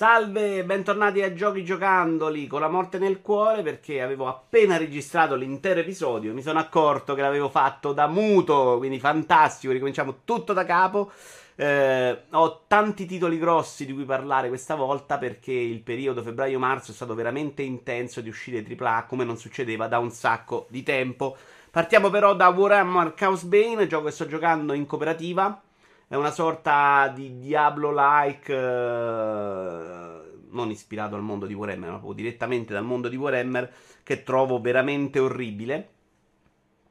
Salve, bentornati a Giochi Giocandoli con la morte nel cuore perché avevo appena registrato l'intero episodio, mi sono accorto che l'avevo fatto da muto, quindi fantastico, ricominciamo tutto da capo. Eh, ho tanti titoli grossi di cui parlare questa volta perché il periodo febbraio-marzo è stato veramente intenso di uscire AAA come non succedeva da un sacco di tempo. Partiamo però da Warhammer Chaos Bane, gioco che sto giocando in cooperativa. È una sorta di Diablo-like, eh, non ispirato al mondo di Warhammer, ma proprio direttamente dal mondo di Warhammer, che trovo veramente orribile.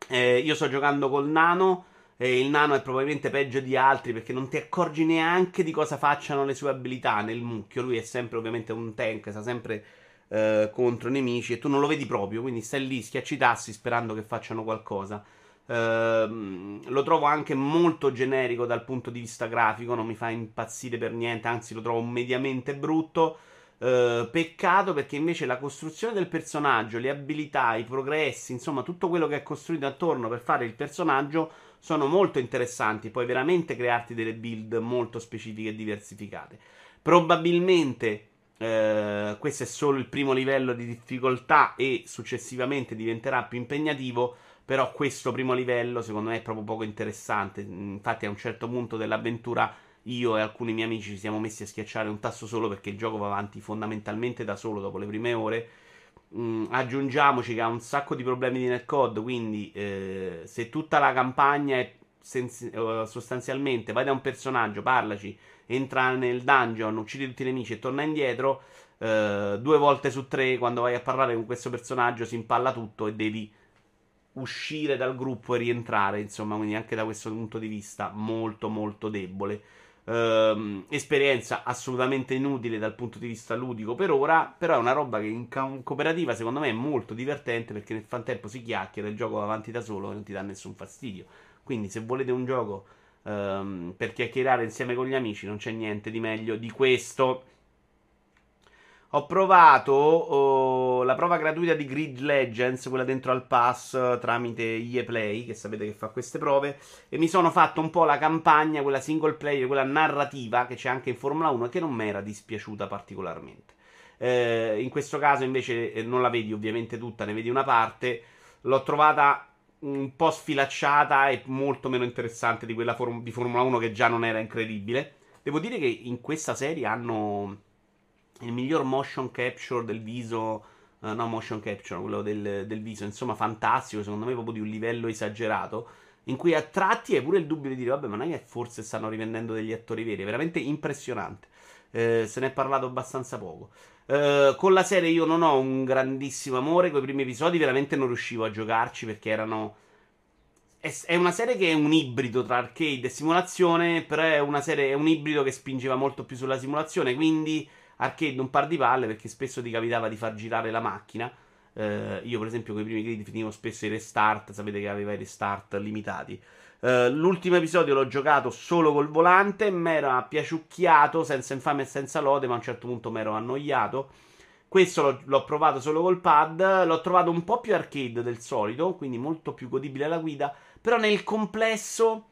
Eh, io sto giocando col nano e il nano è probabilmente peggio di altri perché non ti accorgi neanche di cosa facciano le sue abilità nel mucchio. Lui è sempre ovviamente un tank, sta sempre eh, contro nemici e tu non lo vedi proprio, quindi stai lì, schiacci i tassi sperando che facciano qualcosa. Uh, lo trovo anche molto generico dal punto di vista grafico, non mi fa impazzire per niente, anzi lo trovo mediamente brutto. Uh, peccato perché invece la costruzione del personaggio, le abilità, i progressi, insomma tutto quello che è costruito attorno per fare il personaggio sono molto interessanti. Puoi veramente crearti delle build molto specifiche e diversificate. Probabilmente uh, questo è solo il primo livello di difficoltà e successivamente diventerà più impegnativo. Però questo primo livello secondo me è proprio poco interessante. Infatti a un certo punto dell'avventura io e alcuni miei amici ci siamo messi a schiacciare un tasto solo perché il gioco va avanti fondamentalmente da solo dopo le prime ore. Mm, aggiungiamoci che ha un sacco di problemi di netcode, quindi eh, se tutta la campagna è sensi- uh, sostanzialmente vai da un personaggio, parlaci, entra nel dungeon, uccidi tutti i nemici e torna indietro, eh, due volte su tre quando vai a parlare con questo personaggio si impalla tutto e devi uscire dal gruppo e rientrare, insomma, quindi anche da questo punto di vista molto molto debole. Ehm, esperienza assolutamente inutile dal punto di vista ludico per ora, però è una roba che in co- cooperativa secondo me è molto divertente perché nel frattempo si chiacchiera, il gioco va avanti da solo e non ti dà nessun fastidio. Quindi se volete un gioco ehm, per chiacchierare insieme con gli amici non c'è niente di meglio di questo. Ho provato oh, la prova gratuita di Grid Legends, quella dentro al pass tramite EA Play, che sapete che fa queste prove, e mi sono fatto un po' la campagna, quella single player, quella narrativa che c'è anche in Formula 1 e che non mi era dispiaciuta particolarmente. Eh, in questo caso invece eh, non la vedi ovviamente tutta, ne vedi una parte. L'ho trovata un po' sfilacciata e molto meno interessante di quella for- di Formula 1 che già non era incredibile. Devo dire che in questa serie hanno il miglior motion capture del viso, uh, no motion capture, quello del, del, viso, insomma fantastico, secondo me proprio di un livello esagerato, in cui a tratti hai pure il dubbio di dire, vabbè, ma non è che forse stanno rivendendo degli attori veri, è veramente impressionante. Eh, se ne è parlato abbastanza poco. Eh, con la serie io non ho un grandissimo amore, con i primi episodi veramente non riuscivo a giocarci perché erano... È una serie che è un ibrido tra arcade e simulazione, però è una serie, è un ibrido che spingeva molto più sulla simulazione, quindi arcade un par di palle perché spesso ti capitava di far girare la macchina. Uh, io, per esempio, con i primi grid finivo spesso i restart. Sapete che aveva i restart limitati. Uh, l'ultimo episodio l'ho giocato solo col volante. Mi era piaciucchiato, senza infame e senza lode, ma a un certo punto mi ero annoiato. Questo l'ho, l'ho, provato solo col pad. L'ho trovato un po' più arcade del solito, quindi molto più godibile alla guida. Però nel complesso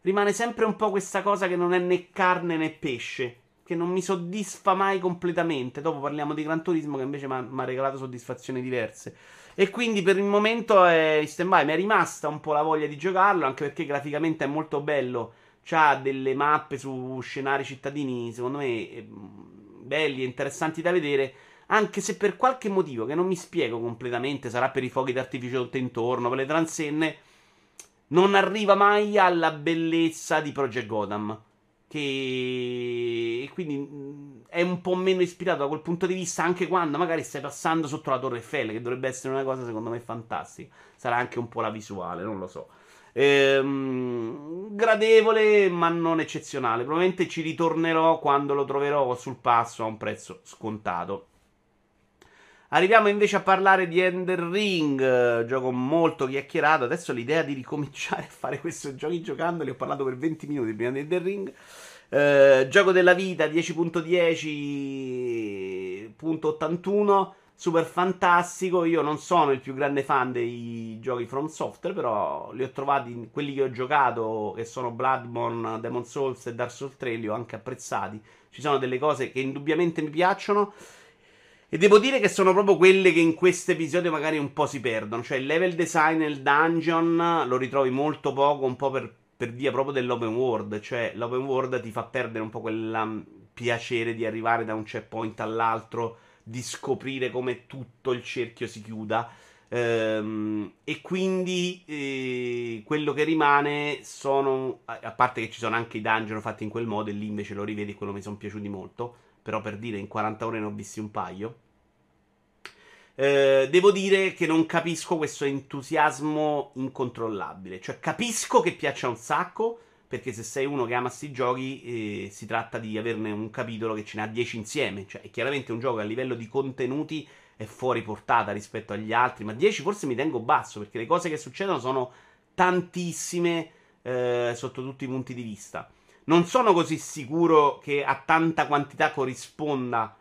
rimane sempre un po' questa cosa che non è né carne né pesce che non mi soddisfa mai completamente. Dopo parliamo di Gran Turismo che invece mi ha regalato soddisfazioni diverse. E quindi per il momento è in stand-by. Mi è rimasta un po' la voglia di giocarlo, anche perché graficamente è molto bello. C'ha delle mappe su scenari cittadini, secondo me, eh, belli e interessanti da vedere. Anche se per qualche motivo che non mi spiego completamente, sarà per i fuochi d'artificio tutto intorno, per le transenne, non arriva mai alla bellezza di Project Gotham che quindi mm, è un po' meno ispirato da quel punto di vista anche quando magari stai passando sotto la Torre Eiffel, che dovrebbe essere una cosa secondo me fantastica. Sarà anche un po' la visuale, non lo so. Ehm, gradevole, ma non eccezionale. Probabilmente ci ritornerò quando lo troverò sul passo a un prezzo scontato. Arriviamo invece a parlare di Ender Ring, gioco molto chiacchierato. Adesso l'idea di ricominciare a fare questi giochi giocandoli, ho parlato per 20 minuti prima di Ender Ring. Eh, gioco della vita 10.10.81. super fantastico. Io non sono il più grande fan dei giochi From Software, però li ho trovati, quelli che ho giocato, che sono Bloodborne, Demon Souls e Dark Souls 3, li ho anche apprezzati. Ci sono delle cose che indubbiamente mi piacciono. E devo dire che sono proprio quelle che in questo episodio magari un po' si perdono. Cioè il level design nel dungeon lo ritrovi molto poco, un po' per, per via proprio dell'open world. Cioè l'open world ti fa perdere un po' quel piacere di arrivare da un checkpoint all'altro di scoprire come tutto il cerchio si chiuda. Ehm, e quindi eh, quello che rimane sono. A parte che ci sono anche i dungeon fatti in quel modo, e lì invece lo rivedi, quello mi sono piaciuti molto. Però per dire, in 40 ore ne ho visti un paio. Eh, devo dire che non capisco questo entusiasmo incontrollabile. Cioè, capisco che piaccia un sacco. Perché se sei uno che ama questi giochi, eh, si tratta di averne un capitolo che ce ne ha 10 insieme. Cioè, è chiaramente un gioco a livello di contenuti è fuori portata rispetto agli altri. Ma 10 forse mi tengo basso, perché le cose che succedono sono tantissime eh, sotto tutti i punti di vista. Non sono così sicuro che a tanta quantità corrisponda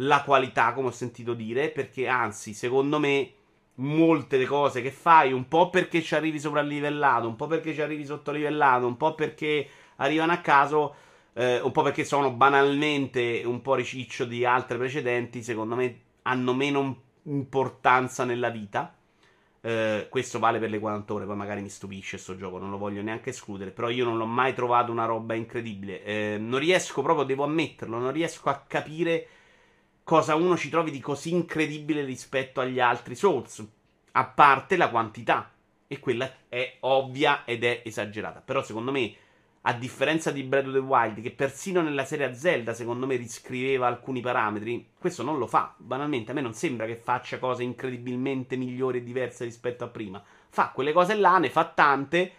la qualità, come ho sentito dire, perché anzi, secondo me molte le cose che fai, un po' perché ci arrivi sopravlivellato, un po' perché ci arrivi sottolivellato, un po' perché arrivano a caso, eh, un po' perché sono banalmente un po' riciccio di altre precedenti, secondo me hanno meno importanza nella vita. Eh, questo vale per le 40 ore, poi magari mi stupisce questo gioco, non lo voglio neanche escludere, però io non l'ho mai trovato una roba incredibile. Eh, non riesco proprio, devo ammetterlo, non riesco a capire cosa uno ci trovi di così incredibile rispetto agli altri Souls. A parte la quantità. E quella è ovvia ed è esagerata. Però secondo me, a differenza di Breath of the Wild, che persino nella serie Zelda, secondo me, riscriveva alcuni parametri, questo non lo fa. Banalmente, a me non sembra che faccia cose incredibilmente migliori e diverse rispetto a prima. Fa quelle cose là, ne fa tante,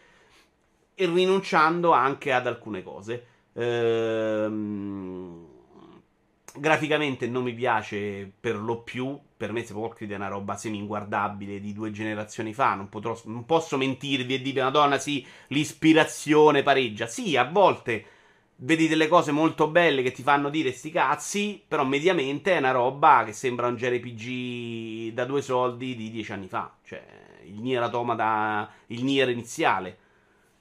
e rinunciando anche ad alcune cose. Ehm Graficamente non mi piace per lo più. Per me, Sepolcri è una roba semi-inguardabile di due generazioni fa. Non, potrò, non posso mentirvi e dire, Madonna, sì, l'ispirazione pareggia. Sì, a volte vedi delle cose molto belle che ti fanno dire sti cazzi, però mediamente è una roba che sembra un JRPG da due soldi di dieci anni fa. Cioè, il Nier Automata, il Nier iniziale.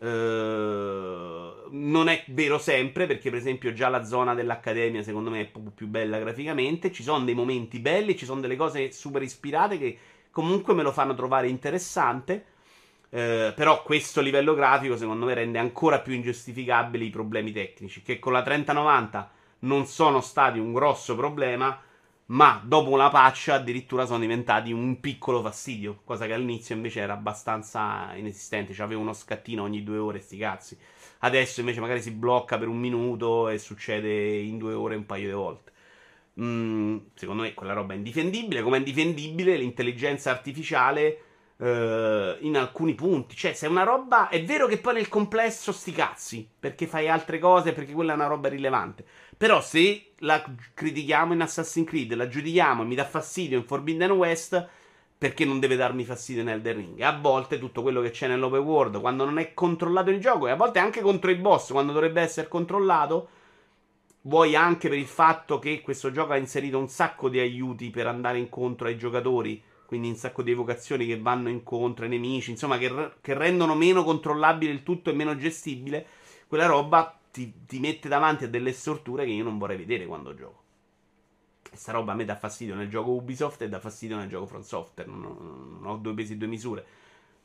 Uh, non è vero sempre, perché per esempio già la zona dell'Accademia secondo me è proprio più bella graficamente. Ci sono dei momenti belli, ci sono delle cose super ispirate che comunque me lo fanno trovare interessante. Uh, però questo livello grafico secondo me rende ancora più ingiustificabili i problemi tecnici, che con la 3090 non sono stati un grosso problema ma dopo una patch addirittura sono diventati un piccolo fastidio, cosa che all'inizio invece era abbastanza inesistente, cioè avevo uno scattino ogni due ore, sti cazzi. Adesso invece magari si blocca per un minuto e succede in due ore un paio di volte. Mm, secondo me quella roba è indifendibile, come è indifendibile l'intelligenza artificiale uh, in alcuni punti. Cioè, se è una roba. È vero che poi nel complesso sti cazzi. Perché fai altre cose, perché quella è una roba rilevante. Però se la critichiamo in Assassin's Creed, la giudichiamo e mi dà fastidio in Forbidden West. Perché non deve darmi fastidio nel The Ring? A volte tutto quello che c'è nell'open world, quando non è controllato il gioco, e a volte anche contro i boss, quando dovrebbe essere controllato, vuoi anche per il fatto che questo gioco ha inserito un sacco di aiuti per andare incontro ai giocatori quindi un sacco di evocazioni che vanno incontro ai nemici, insomma, che, che rendono meno controllabile il tutto e meno gestibile, quella roba ti, ti, mette davanti a delle storture che io non vorrei vedere quando gioco. Questa roba a me dà fastidio nel gioco Ubisoft e dà fastidio nel gioco Front Software, non, non, ho due pesi e due misure.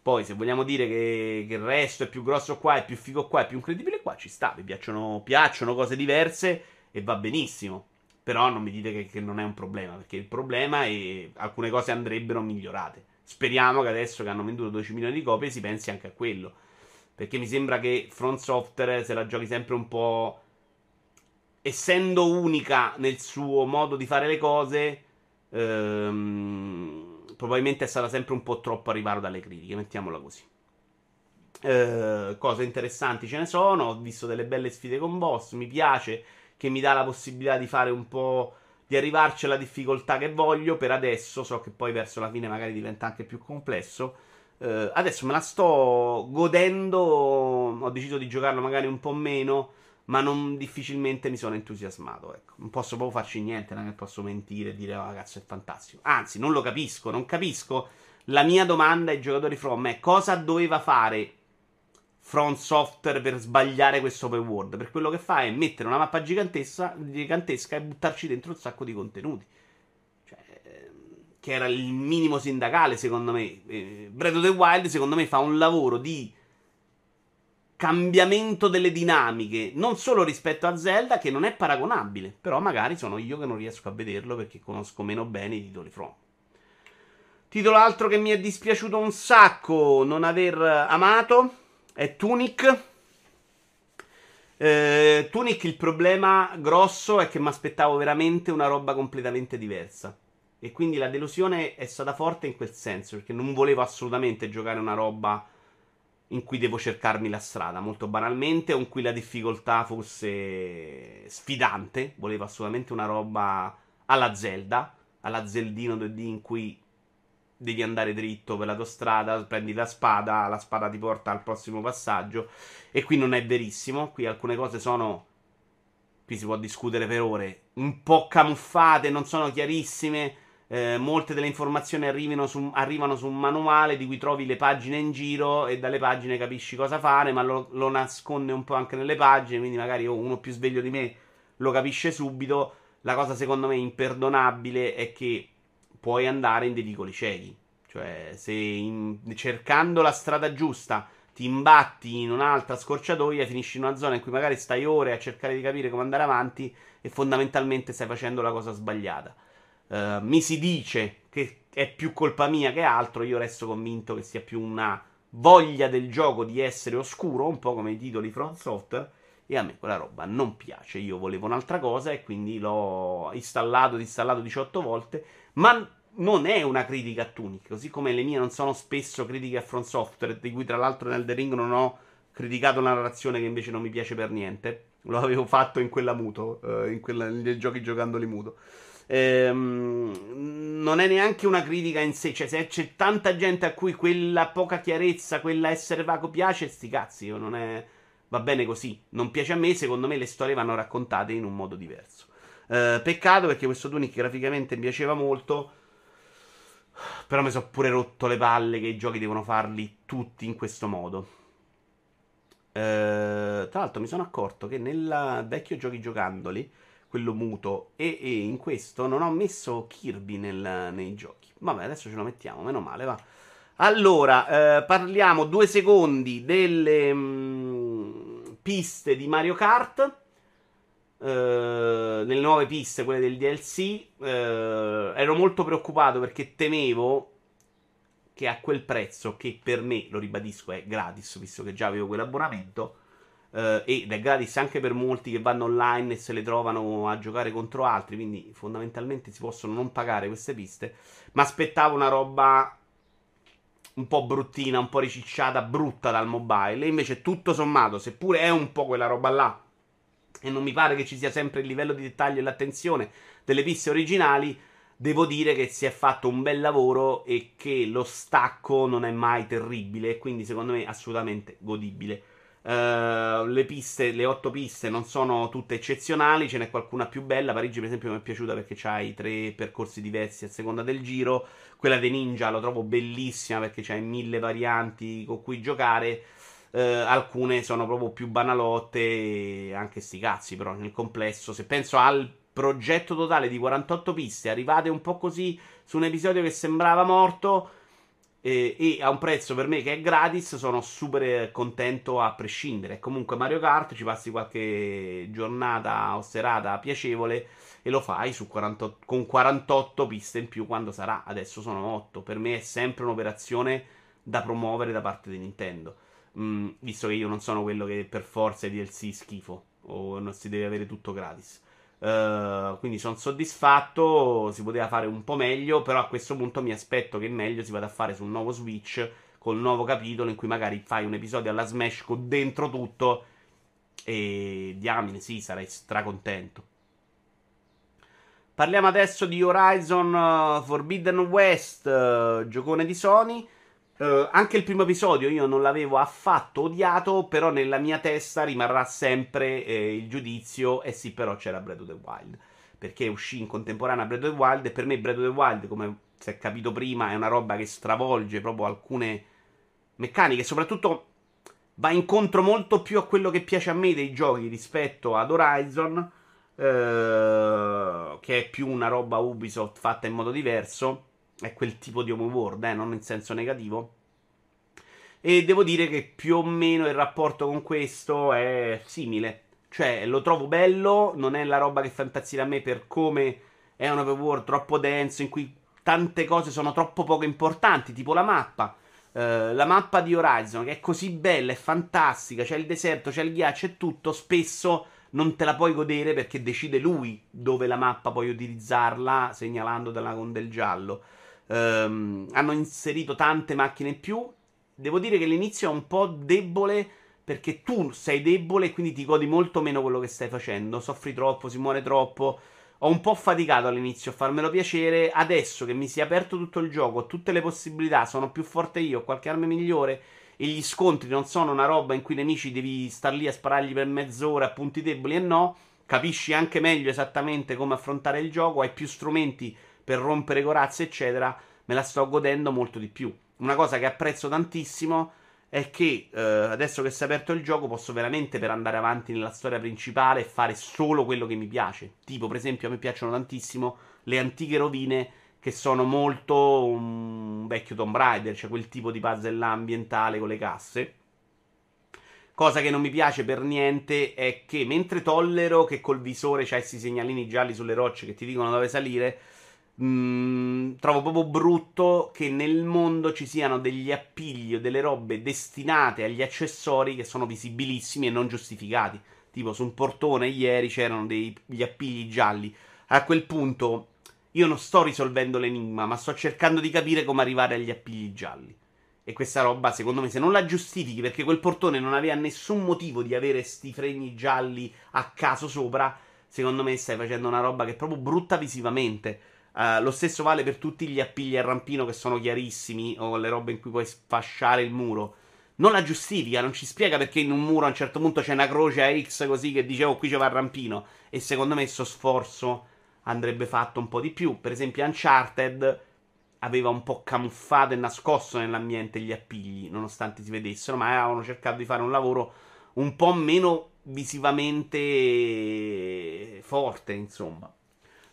Poi, se vogliamo dire che, che, il resto è più grosso qua, è più figo qua, è più incredibile qua, ci sta, mi piacciono, piacciono cose diverse e va benissimo. Però non mi dite che, che non è un problema, perché il problema è che alcune cose andrebbero migliorate. Speriamo che adesso che hanno venduto 12 milioni di copie si pensi anche a quello. Perché mi sembra che Front Software se la giochi sempre un po'. Essendo unica nel suo modo di fare le cose, ehm, probabilmente è stata sempre un po' troppo a riparo dalle critiche, mettiamola così. Eh, cose interessanti ce ne sono. Ho visto delle belle sfide con boss. Mi piace che mi dà la possibilità di fare un po' di arrivarci alla difficoltà che voglio per adesso, so che poi verso la fine magari diventa anche più complesso. Uh, adesso me la sto godendo, ho deciso di giocarlo magari un po' meno, ma non difficilmente mi sono entusiasmato. Ecco. Non posso proprio farci niente, non posso mentire e dire, oh, ragazzi, è fantastico. Anzi, non lo capisco, non capisco. La mia domanda ai giocatori From è cosa doveva fare Front Software per sbagliare questo open world? Per quello che fa è mettere una mappa gigantesca, gigantesca e buttarci dentro un sacco di contenuti. Che era il minimo sindacale, secondo me. Eh, Breath of the Wild, secondo me, fa un lavoro di cambiamento delle dinamiche, non solo rispetto a Zelda, che non è paragonabile, però magari sono io che non riesco a vederlo perché conosco meno bene i titoli From. Titolo altro che mi è dispiaciuto un sacco non aver amato è Tunic. Eh, Tunic il problema grosso è che mi aspettavo veramente una roba completamente diversa. E quindi la delusione è stata forte in quel senso, perché non volevo assolutamente giocare una roba in cui devo cercarmi la strada, molto banalmente, o in cui la difficoltà fosse sfidante. Volevo assolutamente una roba alla Zelda, alla Zeldino 2D in cui devi andare dritto per l'autostrada, prendi la spada, la spada ti porta al prossimo passaggio. E qui non è verissimo, qui alcune cose sono... Qui si può discutere per ore, un po' camuffate, non sono chiarissime eh, molte delle informazioni arrivano su, arrivano su, un manuale di cui trovi le pagine in giro e dalle pagine capisci cosa fare, ma lo, lo nasconde un po' anche nelle pagine, quindi magari uno più sveglio di me lo capisce subito. La cosa secondo me imperdonabile è che puoi andare in dei vicoli ciechi. Cioè, se in, cercando la strada giusta ti imbatti in un'altra scorciatoia, finisci in una zona in cui magari stai ore a cercare di capire come andare avanti e fondamentalmente stai facendo la cosa sbagliata. Uh, mi si dice che è più colpa mia che altro, io resto convinto che sia più una voglia del gioco di essere oscuro, un po' come i titoli Front Software, e a me quella roba non piace. Io volevo un'altra cosa e quindi l'ho installato, disinstallato 18 volte, ma non è una critica a Tunic, così come le mie non sono spesso critiche a Front Software, di cui tra l'altro nel The Ring non ho criticato una narrazione che invece non mi piace per niente. Lo avevo fatto in quella muto, uh, in quella, nei giochi giocandoli muto ehm, non è neanche una critica in sé. Cioè, se c'è tanta gente a cui quella poca chiarezza, quella essere vago piace, sti cazzi, non è... va bene così. Non piace a me, secondo me le storie vanno raccontate in un modo diverso. Eh, peccato perché questo Tunic graficamente mi piaceva molto. Però mi sono pure rotto le palle che i giochi devono farli tutti in questo modo. Eh, tra l'altro mi sono accorto che nel vecchio giochi giocandoli quello muto. E, e, in questo non ho messo Kirby nel, nei giochi. Vabbè, adesso ce lo mettiamo, meno male, va. Allora, eh, parliamo due secondi delle mh, mm, piste di Mario Kart. Uh, nelle nuove piste, quelle del DLC, eh, ero molto preoccupato perché temevo che a quel prezzo, che per me, lo ribadisco, è gratis, visto che già avevo quell'abbonamento, Uh, ed è gratis anche per molti che vanno online e se le trovano a giocare contro altri, quindi fondamentalmente si possono non pagare queste piste. Ma aspettavo una roba un po' bruttina, un po' ricicciata, brutta dal mobile. E invece tutto sommato, seppure è un po' quella roba là, e non mi pare che ci sia sempre il livello di dettaglio e l'attenzione delle piste originali, devo dire che si è fatto un bel lavoro e che lo stacco non è mai terribile, quindi secondo me assolutamente godibile. Uh, le piste, le otto piste non sono tutte eccezionali, ce n'è qualcuna più bella. Parigi, per esempio, mi è piaciuta perché c'hai tre percorsi diversi a seconda del giro. Quella dei ninja la trovo bellissima perché c'hai mille varianti con cui giocare. Uh, alcune sono proprio più banalotte, anche sti cazzi, però nel complesso, se penso al progetto totale di 48 piste, arrivate un po' così su un episodio che sembrava morto e, e, a un prezzo per me che è gratis sono super contento a prescindere. Comunque Mario Kart ci passi qualche giornata o serata piacevole e lo fai 48, con 48 piste in più quando sarà. Adesso sono 8. Per me è sempre un'operazione da promuovere da parte di Nintendo. Mm, visto che io non sono quello che per forza i DLC schifo o non si deve avere tutto gratis. Uh, quindi sono soddisfatto. Si poteva fare un po' meglio. Però a questo punto mi aspetto che il meglio si vada a fare sul nuovo Switch. Col nuovo capitolo in cui magari fai un episodio alla Smash con dentro tutto. E diamine, sì, sarei stracontento. Parliamo adesso di Horizon uh, Forbidden West, uh, giocone di Sony. Uh, anche il primo episodio io non l'avevo affatto odiato, però nella mia testa rimarrà sempre eh, il giudizio, eh sì, però c'era Breath of the Wild, perché uscì in contemporanea Breath of the Wild, e per me Breath of the Wild, come si è capito prima, è una roba che stravolge proprio alcune meccaniche, soprattutto va incontro molto più a quello che piace a me dei giochi rispetto ad Horizon, eh, che è più una roba Ubisoft fatta in modo diverso è quel tipo di home world, eh, non in senso negativo. E devo dire che più o meno il rapporto con questo è simile. Cioè, lo trovo bello, non è la roba che fa impazzire a me per come è un open world troppo denso, in cui tante cose sono troppo poco importanti, tipo la mappa. Uh, la mappa di Horizon, che è così bella, è fantastica, c'è il deserto, c'è il ghiaccio e tutto, spesso non te la puoi godere perché decide lui dove la mappa puoi utilizzarla, segnalandotela con del giallo. Um, hanno inserito tante macchine in più. Devo dire che l'inizio è un po' debole perché tu sei debole e quindi ti godi molto meno quello che stai facendo. Soffri troppo, si muore troppo. Ho un po' faticato all'inizio a farmelo piacere. Adesso che mi si è aperto tutto il gioco, tutte le possibilità, sono più forte io, ho qualche arma migliore e gli scontri non sono una roba in cui i nemici devi star lì a sparargli per mezz'ora a punti deboli e no. Capisci anche meglio esattamente come affrontare il gioco, hai più strumenti per rompere corazze, eccetera, me la sto godendo molto di più. Una cosa che apprezzo tantissimo è che eh, adesso che si è aperto il gioco posso veramente per andare avanti nella storia principale fare solo quello che mi piace. Tipo, per esempio, a me piacciono tantissimo le antiche rovine che sono molto un vecchio Tomb Raider, cioè quel tipo di puzzle ambientale con le casse. Cosa che non mi piace per niente è che mentre tollero che col visore c'hai questi segnalini gialli sulle rocce che ti dicono dove salire, Mm, trovo proprio brutto che nel mondo ci siano degli appigli o delle robe destinate agli accessori che sono visibilissimi e non giustificati. Tipo su un portone ieri c'erano degli appigli gialli. A quel punto io non sto risolvendo l'enigma, ma sto cercando di capire come arrivare agli appigli gialli. E questa roba, secondo me, se non la giustifichi perché quel portone non aveva nessun motivo di avere sti fregni gialli a caso sopra, secondo me stai facendo una roba che è proprio brutta visivamente. Uh, lo stesso vale per tutti gli appigli a rampino che sono chiarissimi o le robe in cui puoi sfasciare il muro. Non la giustifica, non ci spiega perché in un muro a un certo punto c'è una croce a X così che dicevo oh, qui c'è il rampino. E secondo me questo sforzo andrebbe fatto un po' di più. Per esempio, Uncharted aveva un po' camuffato e nascosto nell'ambiente gli appigli, nonostante si vedessero, ma avevano cercato di fare un lavoro un po' meno visivamente forte, insomma.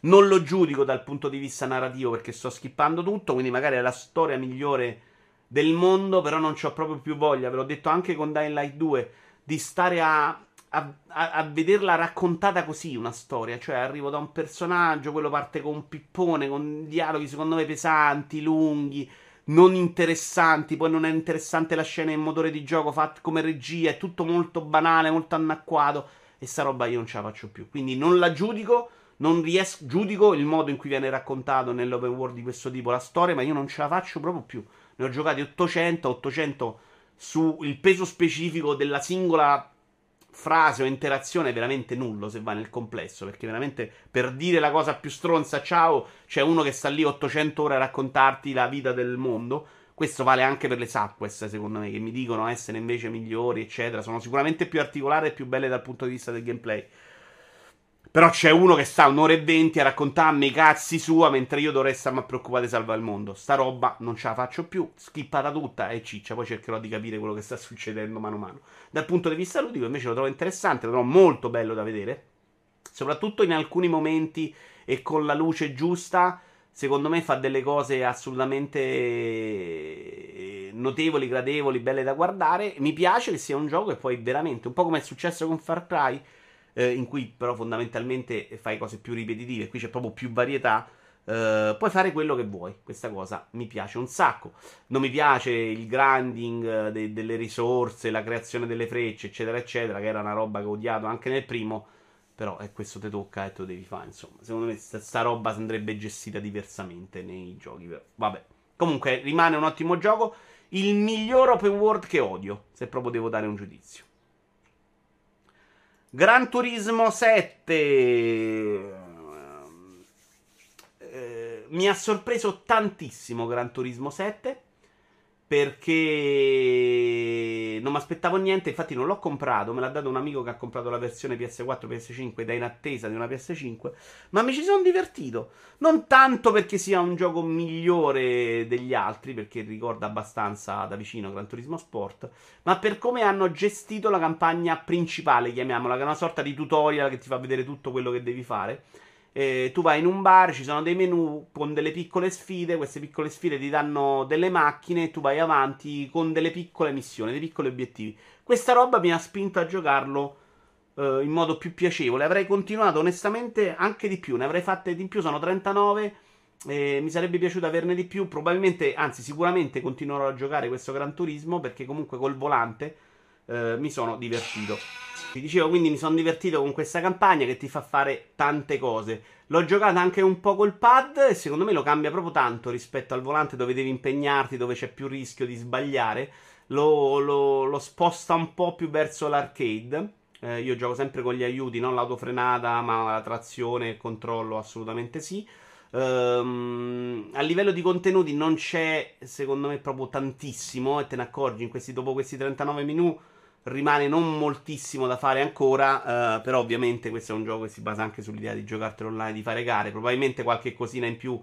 Non lo giudico dal punto di vista narrativo perché sto skippando tutto, quindi magari è la storia migliore del mondo, però non ho proprio più voglia, ve l'ho detto anche con Dying Light 2, di stare a, a, a, a, vederla raccontata così una storia. Cioè arrivo da un personaggio, quello parte con un pippone, con dialoghi secondo me pesanti, lunghi, non interessanti, poi non è interessante la scena in motore di gioco fatta come regia, è tutto molto banale, molto anacquato e sta roba io non ce la faccio più. Quindi non la giudico non riesco, giudico il modo in cui viene raccontato nell'open world di questo tipo la storia, ma io non ce la faccio proprio più. Ne ho giocati 800, 800 sul peso specifico della singola frase o interazione è veramente nullo se va nel complesso, perché veramente per dire la cosa più stronza ciao, c'è uno che sta lì 800 ore a raccontarti la vita del mondo. Questo vale anche per le Subquest, secondo me, che mi dicono essere invece migliori, eccetera. Sono sicuramente più articolate e più belle dal punto di vista del gameplay. Però c'è uno che sta un'ora e venti a raccontarmi i cazzi sua mentre io dovrei starmi a preoccupare di salvare il mondo. Sta roba non ce la faccio più, skippata tutta e ciccia. Poi cercherò di capire quello che sta succedendo mano a mano. Dal punto di vista ludico invece lo trovo interessante, lo trovo molto bello da vedere. Soprattutto in alcuni momenti e con la luce giusta. Secondo me fa delle cose assolutamente notevoli, gradevoli, belle da guardare. Mi piace che sia un gioco e poi veramente, un po' come è successo con Far Cry eh, in cui però fondamentalmente fai cose più ripetitive, qui c'è proprio più varietà. Uh, puoi fare quello che vuoi. Questa cosa mi piace un sacco. Non mi piace il grinding eh, de- delle risorse, la creazione delle frecce, eccetera, eccetera, che era una roba che ho odiato anche nel primo. Però eh, questo ti tocca e te lo devi fare. Insomma, secondo me sta, sta roba andrebbe gestita diversamente nei giochi. Però. Vabbè, comunque rimane un ottimo gioco. Il miglior open world che odio, se proprio devo dare un giudizio. Gran Turismo 7 eh, mi ha sorpreso tantissimo Gran Turismo 7 perché non mi aspettavo niente, infatti non l'ho comprato, me l'ha dato un amico che ha comprato la versione PS4, PS5 ed è in attesa di una PS5, ma mi ci sono divertito. Non tanto perché sia un gioco migliore degli altri, perché ricorda abbastanza da vicino Gran Turismo Sport, ma per come hanno gestito la campagna principale, chiamiamola, che è una sorta di tutorial che ti fa vedere tutto quello che devi fare. Eh, tu vai in un bar, ci sono dei menu con delle piccole sfide, queste piccole sfide ti danno delle macchine e tu vai avanti con delle piccole missioni, dei piccoli obiettivi. Questa roba mi ha spinto a giocarlo eh, in modo più piacevole. Avrei continuato onestamente anche di più, ne avrei fatte di più, sono 39. Eh, mi sarebbe piaciuto averne di più. Probabilmente, anzi, sicuramente continuerò a giocare questo Gran Turismo perché comunque col volante eh, mi sono divertito. Ti dicevo, quindi mi sono divertito con questa campagna che ti fa fare tante cose. L'ho giocata anche un po' col pad e secondo me lo cambia proprio tanto rispetto al volante dove devi impegnarti, dove c'è più rischio di sbagliare. Lo, lo, lo sposta un po' più verso l'arcade. Eh, io gioco sempre con gli aiuti, non l'autofrenata, ma la trazione e il controllo, assolutamente sì. Um, a livello di contenuti non c'è, secondo me, proprio tantissimo. E te ne accorgi questi, dopo questi 39 minuti rimane non moltissimo da fare ancora, uh, però ovviamente questo è un gioco che si basa anche sull'idea di giocartelo online, di fare gare, probabilmente qualche cosina in più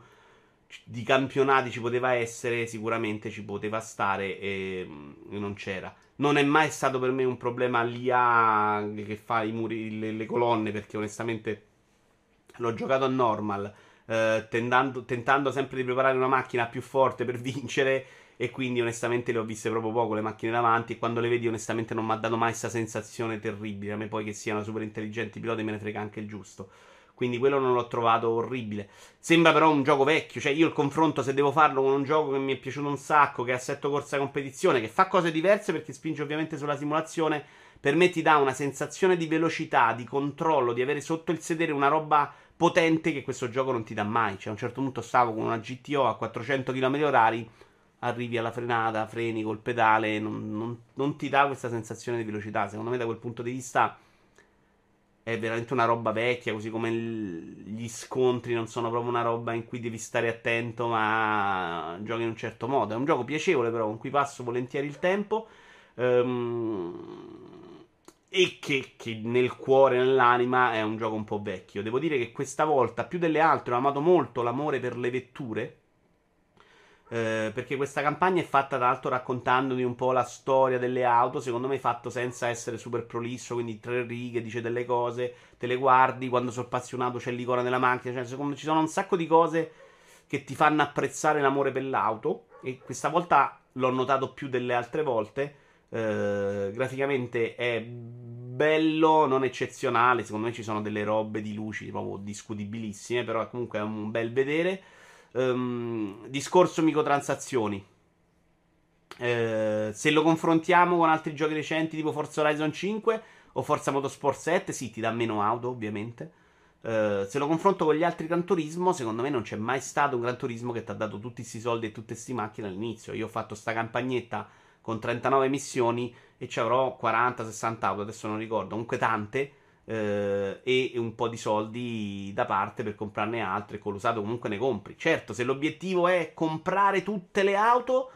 di campionati ci poteva essere, sicuramente ci poteva stare e, mm, e non c'era. Non è mai stato per me un problema l'IA che fa i muri, le, le colonne, perché onestamente l'ho giocato a normal, eh, tentando, tentando sempre di preparare una macchina più forte per vincere e quindi onestamente le ho viste proprio poco le macchine davanti e quando le vedi onestamente non mi ha dato mai questa sensazione terribile. A me poi che siano super intelligenti i piloti me ne frega anche il giusto. Quindi quello non l'ho trovato orribile. Sembra però un gioco vecchio. Cioè, io il confronto, se devo farlo con un gioco che mi è piaciuto un sacco, che ha assetto corsa competizione, che fa cose diverse perché spinge ovviamente sulla simulazione, per me ti dà una sensazione di velocità, di controllo, di avere sotto il sedere una roba potente che questo gioco non ti dà mai. Cioè, a un certo punto stavo con una GTO a 400 km/h arrivi alla frenata, freni col pedale, non, non, non, ti dà questa sensazione di velocità. Secondo me, da quel punto di vista, è veramente una roba vecchia. Così come il, gli scontri non sono proprio una roba in cui devi stare attento, ma giochi in un certo modo. È un gioco piacevole, però, con cui passo volentieri il tempo. Um, e che, che, nel cuore, nell'anima, è un gioco un po' vecchio. Devo dire che questa volta, più delle altre, ho amato molto l'amore per le vetture eh, perché questa campagna è fatta tra l'altro raccontandomi un po' la storia delle auto. Secondo me fatto senza essere super prolisso. Quindi tre righe, dice delle cose, te le guardi. Quando sorpassi un'auto c'è l'icona della macchina. Cioè, secondo me ci sono un sacco di cose che ti fanno apprezzare l'amore per l'auto. E questa volta l'ho notato più delle altre volte. Eh, graficamente è bello, non eccezionale. Secondo me ci sono delle robe di luci proprio discutibilissime. Però comunque è un bel vedere. Um, discorso microtransazioni. Uh, se lo confrontiamo con altri giochi recenti tipo Forza Horizon 5 o Forza Motorsport 7, sì, ti dà meno auto, ovviamente. Uh, se lo confronto con gli altri Gran Turismo, secondo me non c'è mai stato un Gran Turismo che ti ha dato tutti questi soldi e tutte queste macchine all'inizio. Io ho fatto sta campagnetta con 39 missioni e ci avrò 40-60 auto, adesso non ricordo, comunque tante eh, e un po' di soldi da parte per comprarne altre. Con l'usato comunque ne compri. Certo, se l'obiettivo è comprare tutte le auto,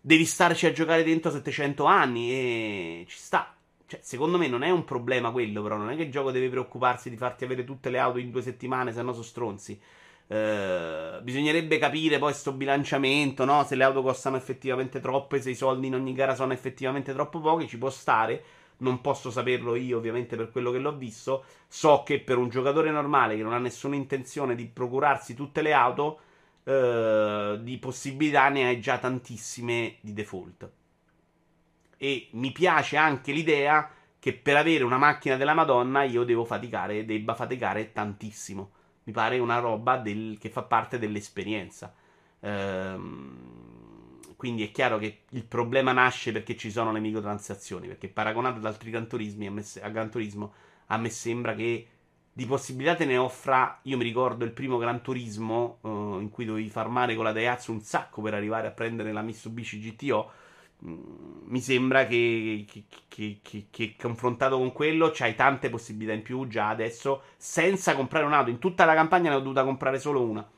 devi starci a giocare dentro 700 anni e ci sta. Cioè, secondo me non è un problema quello, però non è che il gioco deve preoccuparsi di farti avere tutte le auto in due settimane, se no sono stronzi. Uh, bisognerebbe capire poi questo bilanciamento, no? Se le auto costano effettivamente troppe, se i soldi in ogni gara sono effettivamente troppo pochi, ci può stare non posso saperlo io ovviamente per quello che l'ho visto, so che per un giocatore normale che non ha nessuna intenzione di procurarsi tutte le auto, eh, di possibilità ne hai già tantissime di default. E mi piace anche l'idea che per avere una macchina della Madonna io devo faticare, debba faticare tantissimo. Mi pare una roba del, che fa parte dell'esperienza. Ehm quindi è chiaro che il problema nasce perché ci sono le microtransazioni. Perché paragonato ad altri Gran Turismi, a, me, a Gran Turismo, a me sembra che di possibilità te ne offra. Io mi ricordo il primo Gran Turismo uh, in cui dovevi farmare con la Daihatsu un sacco per arrivare a prendere la Mitsubishi GTO. Mm, mi sembra che, che, che, che, confrontato con quello c'hai tante possibilità in più già adesso senza comprare un'auto. In tutta la campagna ne ho dovuta comprare solo una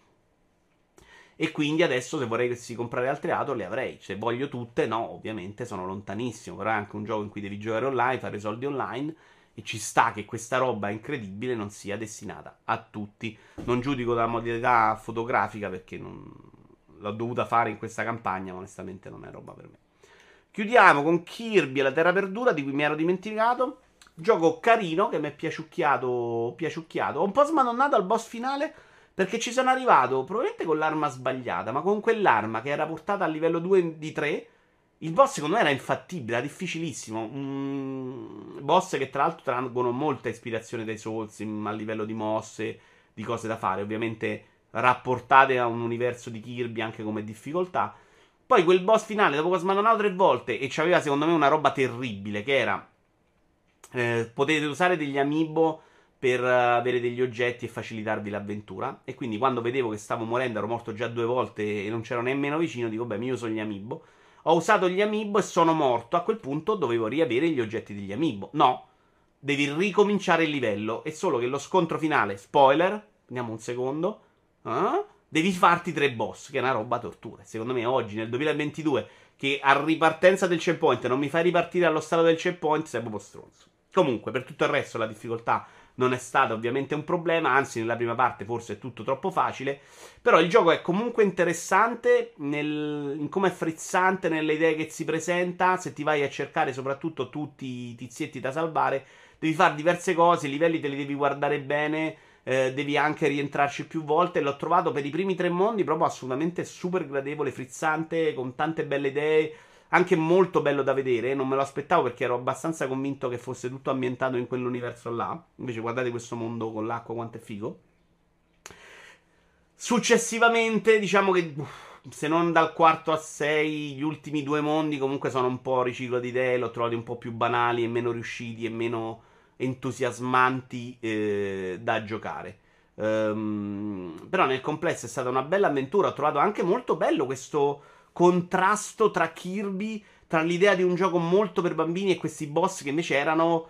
E quindi adesso se vorrei comprare altre auto le avrei. Se voglio tutte, no, ovviamente sono lontanissimo. Però è anche un gioco in cui devi giocare online, fare soldi online. E ci sta che questa roba incredibile non sia destinata a tutti. Non giudico la modalità fotografica perché non l'ho dovuta fare in questa campagna, ma onestamente non è roba per me. Chiudiamo con Kirby e la Terra Perdura, di cui mi ero dimenticato. Gioco carino che mi è piaciucchiato. piaciucchiato. Ho un po' smadonnato al boss finale. Perché ci sono arrivato probabilmente con l'arma sbagliata, ma con quell'arma che era portata a livello 2 di 3. Il boss secondo me era infattibile, era difficilissimo. Un boss che tra l'altro traggono molta ispirazione dai Souls a livello di mosse, di cose da fare, ovviamente rapportate a un universo di Kirby anche come difficoltà. Poi quel boss finale, dopo che ho smadonnato tre volte e c'aveva secondo me una roba terribile, che era... Eh, potete usare degli amiibo per avere degli oggetti e facilitarvi l'avventura. E quindi quando vedevo che stavo morendo, ero morto già due volte e non c'ero nemmeno vicino, dico, beh, mi uso gli amiibo. Ho usato gli amiibo e sono morto. A quel punto dovevo riavere gli oggetti degli amiibo. No, devi ricominciare il livello. È solo che lo scontro finale, spoiler, prendiamo un secondo, eh? devi farti tre boss, che è una roba tortura. Secondo me oggi, nel 2022, che a ripartenza del checkpoint non mi fai ripartire allo stato del checkpoint, sei proprio stronzo. Comunque, per tutto il resto la difficoltà non è stato ovviamente un problema, anzi nella prima parte forse è tutto troppo facile, però il gioco è comunque interessante nel, in come è frizzante nelle idee che si presenta, se ti vai a cercare soprattutto tutti i tizietti da salvare, devi fare diverse cose, i livelli te li devi guardare bene, eh, devi anche rientrarci più volte, l'ho trovato per i primi tre mondi proprio assolutamente super gradevole, frizzante, con tante belle idee, anche molto bello da vedere. Non me lo aspettavo perché ero abbastanza convinto che fosse tutto ambientato in quell'universo là. Invece, guardate questo mondo con l'acqua, quanto è figo. Successivamente, diciamo che se non dal quarto a sei, gli ultimi due mondi comunque sono un po' riciclo di idee. L'ho trovati un po' più banali e meno riusciti e meno entusiasmanti eh, da giocare. Um, però nel complesso è stata una bella avventura. Ho trovato anche molto bello questo contrasto tra Kirby, tra l'idea di un gioco molto per bambini e questi boss che invece erano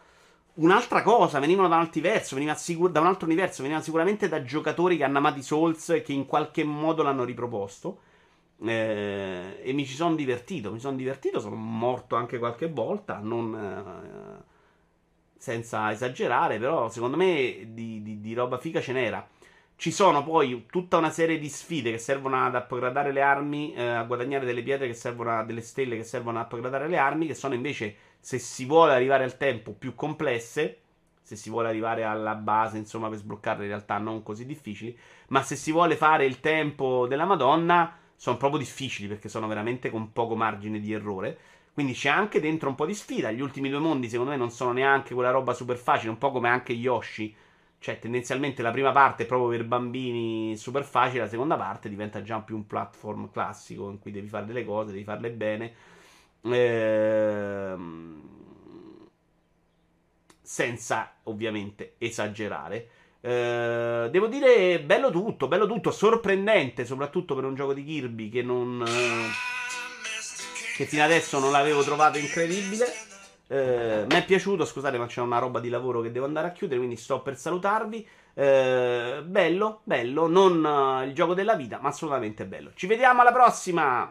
un'altra cosa, venivano da un altro universo, veniva sicur- da un altro universo, venivano sicuramente da giocatori che hanno amato i Souls e che in qualche modo l'hanno riproposto. Eh, e mi ci sono divertito, mi sono divertito, sono morto anche qualche volta, non, eh, senza esagerare, però secondo me di, di, di roba figa ce n'era. Ci sono poi tutta una serie di sfide che servono ad upgradare le armi, eh, a guadagnare delle pietre che servono a, delle stelle che servono ad upgradare le armi, che sono invece, se si vuole arrivare al tempo, più complesse. Se si vuole arrivare alla base, insomma, per sbloccarle in realtà non così difficili. Ma se si vuole fare il tempo della Madonna, sono proprio difficili perché sono veramente con poco margine di errore. Quindi c'è anche dentro un po' di sfida. Gli ultimi due mondi, secondo me, non sono neanche quella roba super facile, un po' come anche Yoshi cioè, tendenzialmente la prima parte è proprio per bambini super facile, la seconda parte diventa già più un platform classico in cui devi fare delle cose, devi farle bene. Ehm, senza ovviamente esagerare. Eh, devo dire, bello tutto, bello tutto, sorprendente, soprattutto per un gioco di Kirby che non. Eh, che fino adesso non l'avevo trovato incredibile. Eh, mi è piaciuto, scusate, ma c'è una roba di lavoro che devo andare a chiudere, quindi sto per salutarvi. Eh, bello, bello, non uh, il gioco della vita, ma assolutamente bello. Ci vediamo alla prossima!